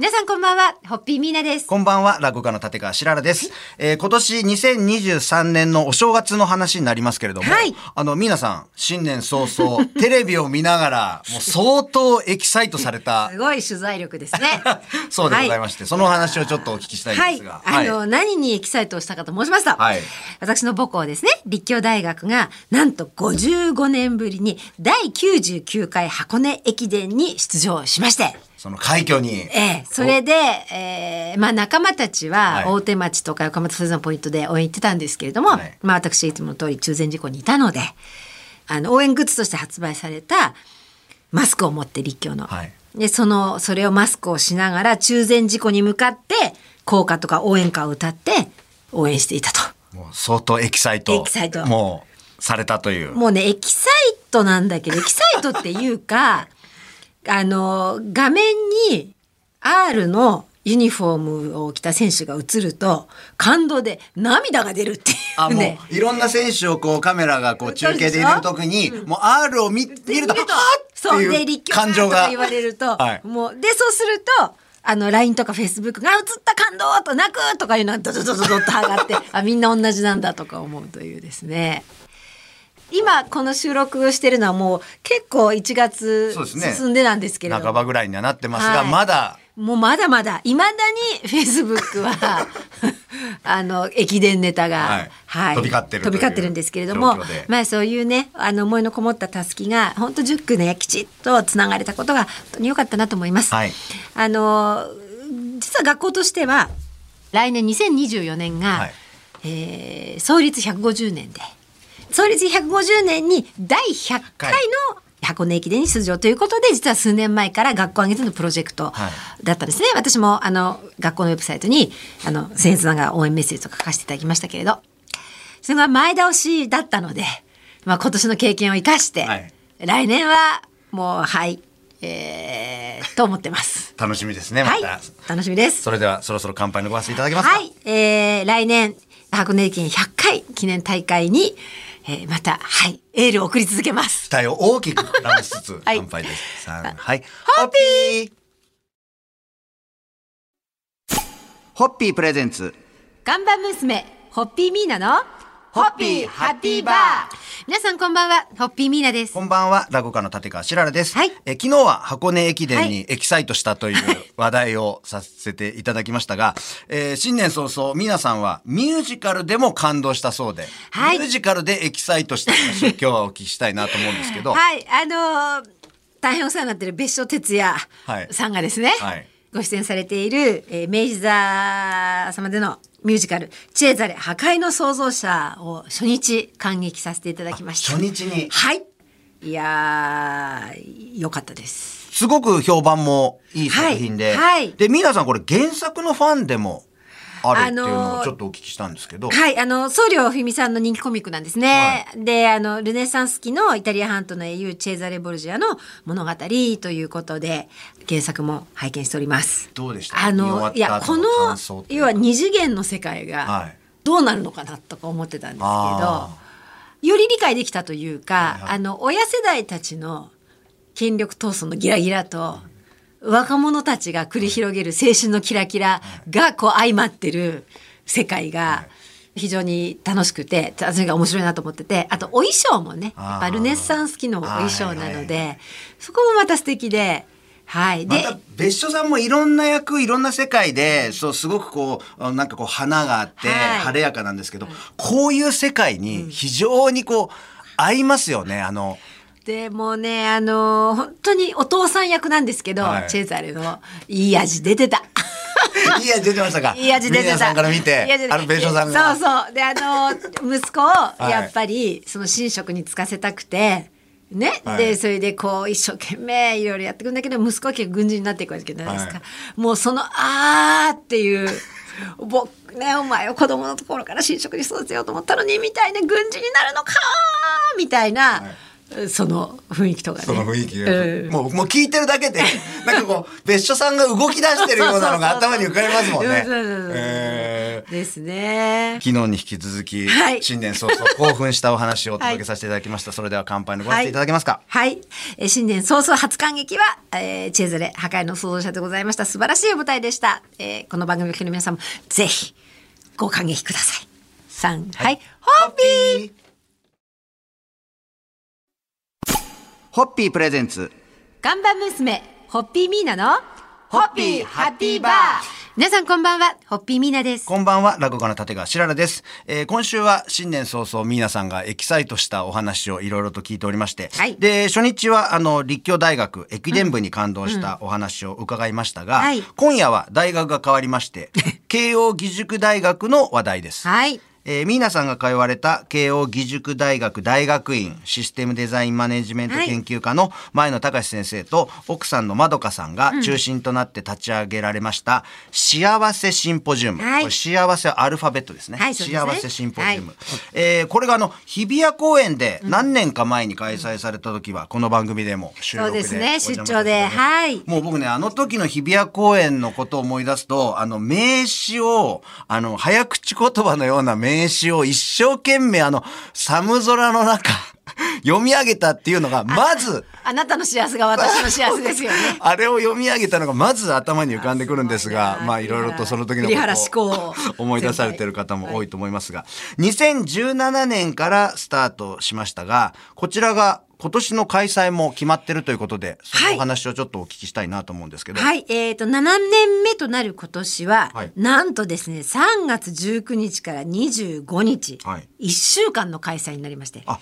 皆さんこんばんは、ホッピーミーナです。こんばんは、落語家の立川しららです。えー今年2023年のお正月の話になりますけれども、はいあの、皆さん、新年早々、テレビを見ながら、もう相当エキサイトされたす、ごい取材力ですね。そうでございまして、そのお話をちょっとお聞きしたいんはいですが。。あの、何にエキサイトをしたかと申しますと、はい私の母校ですね、立教大学が、なんと55年ぶりに第99回箱根駅伝に出場しまして、その快挙に、ええ、それで、ええまあ仲間たちははい大手町とか横浜それぞれのポイントで応援行ってたんですけれども、はいまあ私いつもの通り中禅寺湖にいたので、あの応援グッズとして発売されたマスクを持って立教の。はいで、その、それをマスクをしながら中禅寺湖に向かって、校歌とか応援歌を歌って応援していたと。もう相当エキサイト、エキサイトもう、されたという。もうね、エキサイトなんだけど、エキサイトっていうか、あの、画面に R のユニフォームを着た選手が映ると、感動で涙が出るっていあ、もうね。う、いろんな選手をこう、カメラがこう、中継で入れるときに、もう R を見見ると、見るとはっっていう感情が。言われると、はいもう、で、そうすると、あの、LINE とか Facebook が映った感動と泣くとかいうのがドドドドドッと上がって、あ、みんな同じなんだとか思うというですね。今、この収録してるのはもう結構1月進んでなんですけれど半ばぐらいにはなってますが、はい。まだ、もうまだまだ、いまだに Facebook は、あの、駅伝ネタが、はい。飛び交ってる飛び交ってるんですけれどもまあそういうね、あの、思いのこもったたすきが、本当10区ね、きちっとつながれたことが、本当に良かったなと思います。はい。あの、実は学校としては、来年2024年が、はい。えー創立150年で、創立150年に第100回の箱根駅伝に出場ということで、実は数年前から学校挙げてのプロジェクトはいだったんですね。私もあの学校のウェブサイトにあの僭越ながら応援メッセージとか書かせていただきましたけれど、それが前倒しだったので、まあ今年の経験を生かして、はい来年はもうはい、えー、と思ってます。楽しみですね、まはいた。、楽しみです。それでは、そろそろ乾杯のご発声いただけますか？はい、えー、来年箱根駅伝100回記念大会に、えー、またはいエールを送り続けます。期待を大きく膨らましつつ、はい乾杯です。三はい。ホッピーホッピープレゼンツ。看板娘ホッピーミーナのホッピーハッピーバー。皆さんこんばんはホッピーミーナです。こんばんは、落語家の立川しららです。はい。え昨日は箱根駅伝はにエキサイトしたという話題をさせていただきましたが、えー新年早々、皆さんはミュージカルでも感動したそうで、はい。ミュージカルでエキサイトした話を 今日はお聞きしたいなと思うんですけど、はい。あのー大変お世話になっている別所哲也はい。さんがですね、はいご出演されている、えー明治座様でのミュージカル「チェーザレ破壊の創造者」を初日感激させていただきました。初日に。はい。いやー良かったです。すごく評判もいい作品で、はい。はい。で、皆さんこれ原作のファンでもあるっていうのあのーをちょっとお聞きしたんですけど、はい、あの、僧侶ふみさんの人気コミックなんですね。で、あの、ルネサンス期のイタリア半島の英雄、チェーザレ・ボルジアの物語ということで、原作も拝見しております。どうでした？あの、いや、この要は二次元の世界はがい、どうなるのかなとか思ってたんですけど、あより理解できたというか、はいはい。あの、親世代たちの権力闘争のギラギラと、若者たちが繰り広げる青春のキラキラがこう相まってる世界が非常に楽しくて、私が面白いなと思ってて、あとお衣装もね、やっぱルネッサンス期のお衣装なので、そこもまた素敵で、はい。で、また別所さんもいろんな役いろんな世界でそうすごくこうなんかこう花があってはい。晴れやかなんですけど、こういう世界に非常にこう合いますよね。あのでもうね、あのー本当にお父さん役なんですけど、はい。チェーザレのいい味出てた。いい味出てましたか。いい味出てた。さんから見ていい味出てあの別所さんが。そうそう。で、あの、息子を、やっぱり、その神職に就かせたくて、ね、はい。でそれでこう一生懸命いろいろやっていくんだけど息子は結構軍人になっていくわけじゃないですか、はい。もうその「あー」っていう「僕ねお前を子供のところから神職に育てようと思ったのに」みたいな軍人になるのかーみたいな、はいその雰囲気とかね。その雰囲気が、うん。もうもう聞いてるだけで なんかこう別所さんが動き出してるようなのが 頭に浮かびますもんね。ですね。昨日に引き続き、はい。新年早々興奮したお話をお届けさせていただきました、それでは乾杯のご発声いただけますか、はい。えー新年早々初感激は、えーチェーズレ破壊の創造者でございました。素晴らしいお舞台でした。えーこの番組を聞くの皆さんもぜひご感激ください。三、はい、ホッピーホッピープレゼンツ看板娘、ホッピーミーナの、ホッピーハッピーバー皆さんこんばんは、ホッピーミーナです。こんばんは、落語家の立川しららです。えー今週は新年早々、皆さんがエキサイトしたお話をいろいろと聞いておりまして、はいで、初日は、あの、立教大学駅伝部に感動したお話を伺いましたが、はい今夜は大学が変わりまして、慶応義塾大学の話題です。はい。えー、ミーナさんが通われた慶応義塾大学大学院システムデザインマネジメント研究科の前野隆先生と奥さんのまどかさんが中心となって立ち上げられました幸せシンポジウム、はい。幸せはアルファベットですね,、はい幸せシンポジウム、はい。えーこれがあの日比谷公園で何年か前に開催された時はこの番組でも収録でそうですね出張で。はい。もう僕ね、あの時の日比谷公園のことを思い出すと、あの名詞を、あの、早口言葉のような名詞を一生懸命あの、寒空の中、読み上げたっていうのが、まず、あなたの幸せが私の幸せですよね。あれを読み上げたのがまず頭に浮かんでくるんですがあ、そうまあいろいろとその時のことを思い出されてる方も多いと思いますが、2017年からスタートしましたが、こちらが今年の開催も決まってるということで、そのお話をちょっとお聞きしたいなと思うんですけど。はい、えっ、と、7年目となる今年は、はいなんとですね、3月19日から25日、はい1週間の開催になりまして。あ、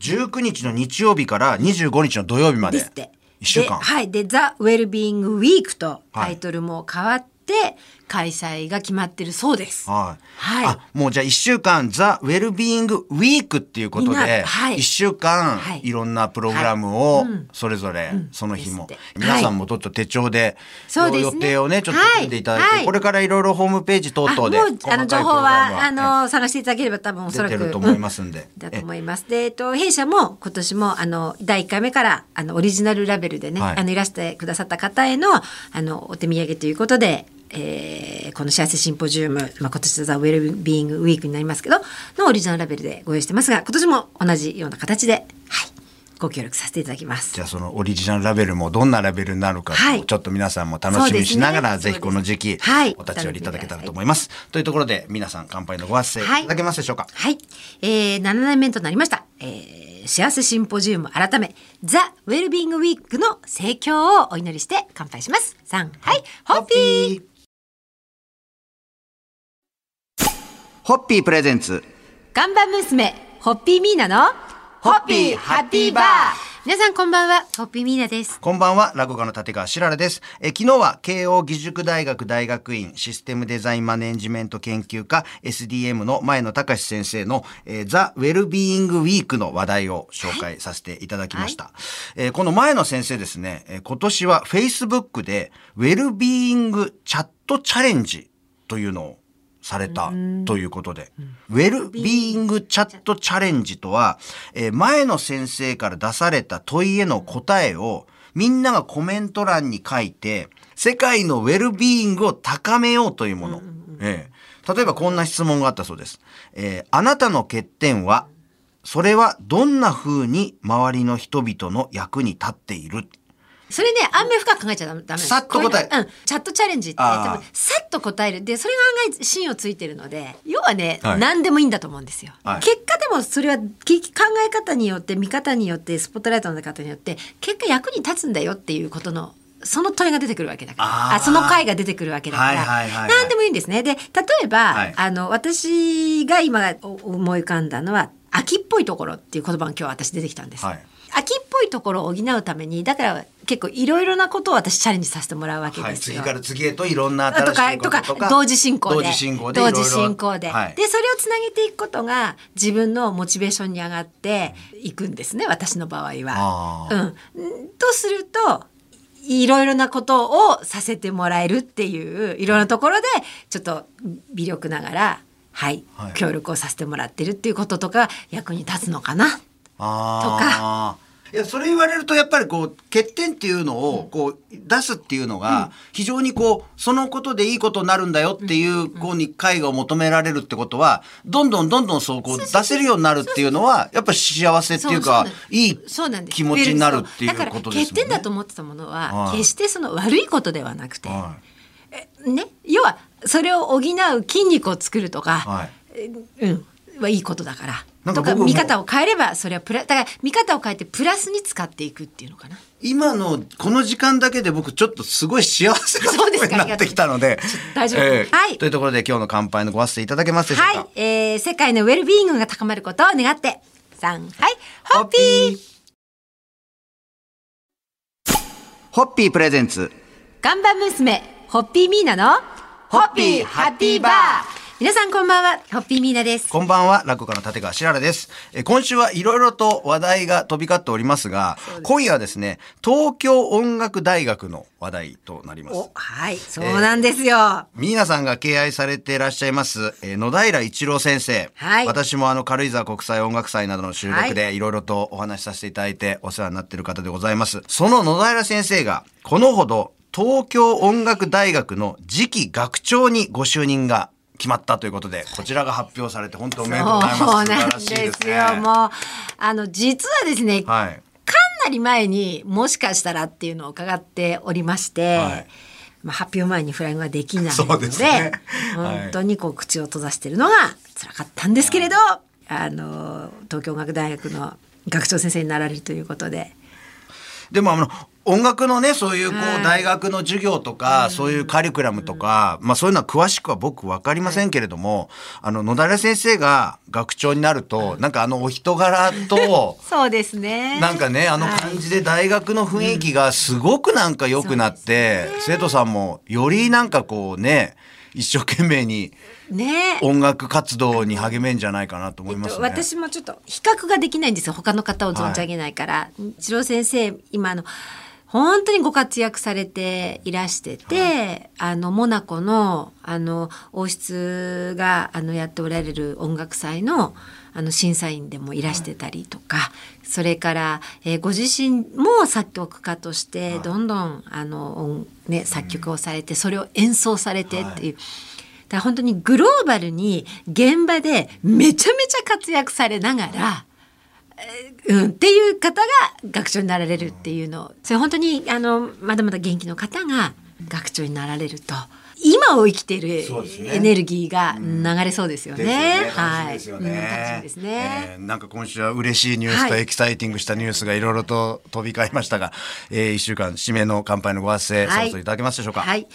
19日の日曜日から25日の土曜日まで。ですって。1週間。ではい。で、ザ・ウェルビーイング・ウィークとタイトルも変わって、開催が決まってるそうです。はい。はい。あ、もうじゃあ1週間、ザ・ウェルビーイング・ウィークっていうことで、なはい。1週間、はい。いろんなプログラムをそれぞれ、その日も。皆さんもちょっと手帳で、そうですね。予定をね、ちょっと組んでいただいて、はい。これからいろいろホームページ等々で、あの情報はあの探していただければ多分おそらく出てると思いますんで。うだと思います。で、えっと弊社も今年もあの第1回目からあのオリジナルラベルでね、はい。あのいらしてくださった方へのあのお手土産ということで。えーこの幸せシンポジウム、まあ、今年のザ・ウェルビーイングウィークになりますけどのオリジナルラベルでご用意してますが今年も同じような形で、はい、ご協力させていただきます。じゃあそのオリジナルラベルもどんなラベルになるか、はいちょっと皆さんも楽しみにしながら、ねぜひこの時期、はいお立ち寄りいただけたらと思います。というところで、皆さん乾杯のご発声いただけますでしょうか？はい。えー、7年目となりました。えー、幸せシンポジウム改め、ザ・ウェルビングウィークの盛況をお祈りして乾杯します。3、はい、ホッピーホッピープレゼンツ。看板娘、ホッピーミーナの、ホッピーハッピーバー皆さんこんばんは、ホッピーミーナです。こんばんは、落語家の立川しららです。え昨日は慶応義塾大学大学院システムデザインマネジメント研究科 SDM の前野隆先生の、えーザ・ウェルビーイングウィークの話題を紹介させていただきました。えーこの前野先生ですね、えー今年は Facebook でウェルビーイングチャットチャレンジというのをされたということで、ウェルビーイングチャットチャレンジとは、えー前の先生から出された問いへの答えをみんながコメント欄に書いて、世界のウェルビーイングを高めようというもの。ええ例えばこんな質問があったそうです。えーあなたの欠点は、それはどんな風に周りの人々の役に立っている？それね、あんまり深く考えちゃダメさっと答えこうん。チャットチャレンジって、さっと答える。で、それが案外芯をついてるので、要はね、はい何でもいいんだと思うんですよ。はい結果でもそれはき考え方によって、見方によって、スポットライトの出方によって、結果役に立つんだよっていうことの、その問いが出てくるわけだから。あその回が出てくるわけだから。はいはい何でもいいんですね。で、例えば、はいあの、私が今お思い浮かんだのは、秋っぽいところっていう言葉が今日私出てきたんです。はい秋っぽいところを補うためにだから結構いろいろなことを私チャレンジさせてもらうわけはい、ですよ。次から次へといろんなと新しいことか。ととかか同時進行で。同時進行で同時進行で、はい。でそれをつなげていくことが自分のモチベーションに上がっていくんですね私の場合は。うん、とするといろいろなことをさせてもらえるっていういろんなところでちょっと微力ながら、はいはい。協力をさせてもらってるっていうこととか役に立つのかな。あーいや、それ言われると、やっぱりこう、欠点っていうのを、こう、出すっていうのが、非常にこう、そのことでいいことになるんだよっていう、こうに、会がを求められるってことは、どんどんどんどんそう、こう、出せるようになるっていうのは、やっぱり幸せっていうか、いい気持ちになるっていうことですね。だから、欠点だと思ってたものは、決してその悪いことではなくて、ね、要は、それを補う筋肉を作るとか、うん、はいいことだから。とか見方を変えればそれはプラだから見方を変えてプラスに使っていくっていうのかな？今のこの時間だけで僕ちょっとすごい幸せな 気分になってきたので大丈夫、えー、はい。というところで今日の乾杯のご発声いただけますでしょうか？はい、えー、世界のウェルビーイングが高まることを願って。3はい。ホッピー。ホッピープレゼンツ。看板娘ホッピーミーナのホッピーハッピーバー皆さんこんばんは、ホッピーミーナです。こんばんは、落語家の立川しららです。え今週はいろいろと話題が飛び交っておりますが、す今夜はですね、東京音楽大学の話題となります。はい、そうなんですよ。えー、ミーナさんが敬愛されていらっしゃいます、えー、野平一郎先生。はい。私もあの、軽井沢国際音楽祭などの収録でいろいろとお話しさせていただいてお世話になっている方でございます。その野平先生が、このほど、東京音楽大学の次期学長にご就任が決まったということでこちらが発表されて本当おめでとうございます。そうなんですよ。もうあの実はですね、はい、かなり前にもしかしたらっていうのを伺っておりまして。はいまあ、発表前にフライングができないので、ね、本当にこう口を閉ざしてるのが辛かったんですけれど、はい、あの東京音楽大学の学長先生になられるということで。でもあの音楽のねそういうこう大学の授業とか、そういうカリキュラムとか、まあそういうのは詳しくは僕分かりませんけれども、あの野平先生が学長になると、なんかあのお人柄と そうですね。なんかねあの感じで大学の雰囲気がすごくなんか良くなって、生徒さんもよりなんかこうね一生懸命にね、音楽活動に励めんじゃないかなと思います、ね。えっと、私もちょっと比較ができないんですよ。他の方を存じ上げないから、はい、先生今の本当にご活躍されていらしてて、はい、あのモナコのあの王室があのやっておられる音楽祭のあの審査員でもいらしてたりとか、はい、それから、えー、ご自身も作曲家としてどんどん、あの、ね、作曲をされて、それを演奏されてっていう。だ本当にグローバルに現場でめちゃめちゃ活躍されながら、うん、っていう方が学長になられるっていうのそれ本当にあのまだまだ元気の方が学長になられると。今を生きているエネルギーが流れそうですよね。ねはい。楽しみですね。なんか今週は嬉しいニュースとエキサイティングしたニュースがいろいろと飛び交いましたが、えー、一週間締めの乾杯のご発声、はい、そろそろいただけますでしょうか？はい。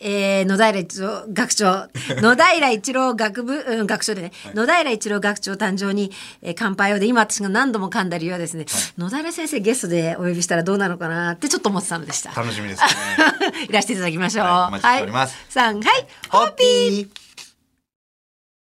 えー、野平一郎学長、野平一郎学部、うん、学長でね、はい、野平一郎学長誕生に、えー、乾杯をで、今私が何度も噛んだ理由はですね、はい、野平先生ゲストでお呼びしたらどうなのかなってちょっと思ってたのでした。楽しみですね。いらしていただきましょう。はい、お待ちしております。はい、さん、はい、ホッピー。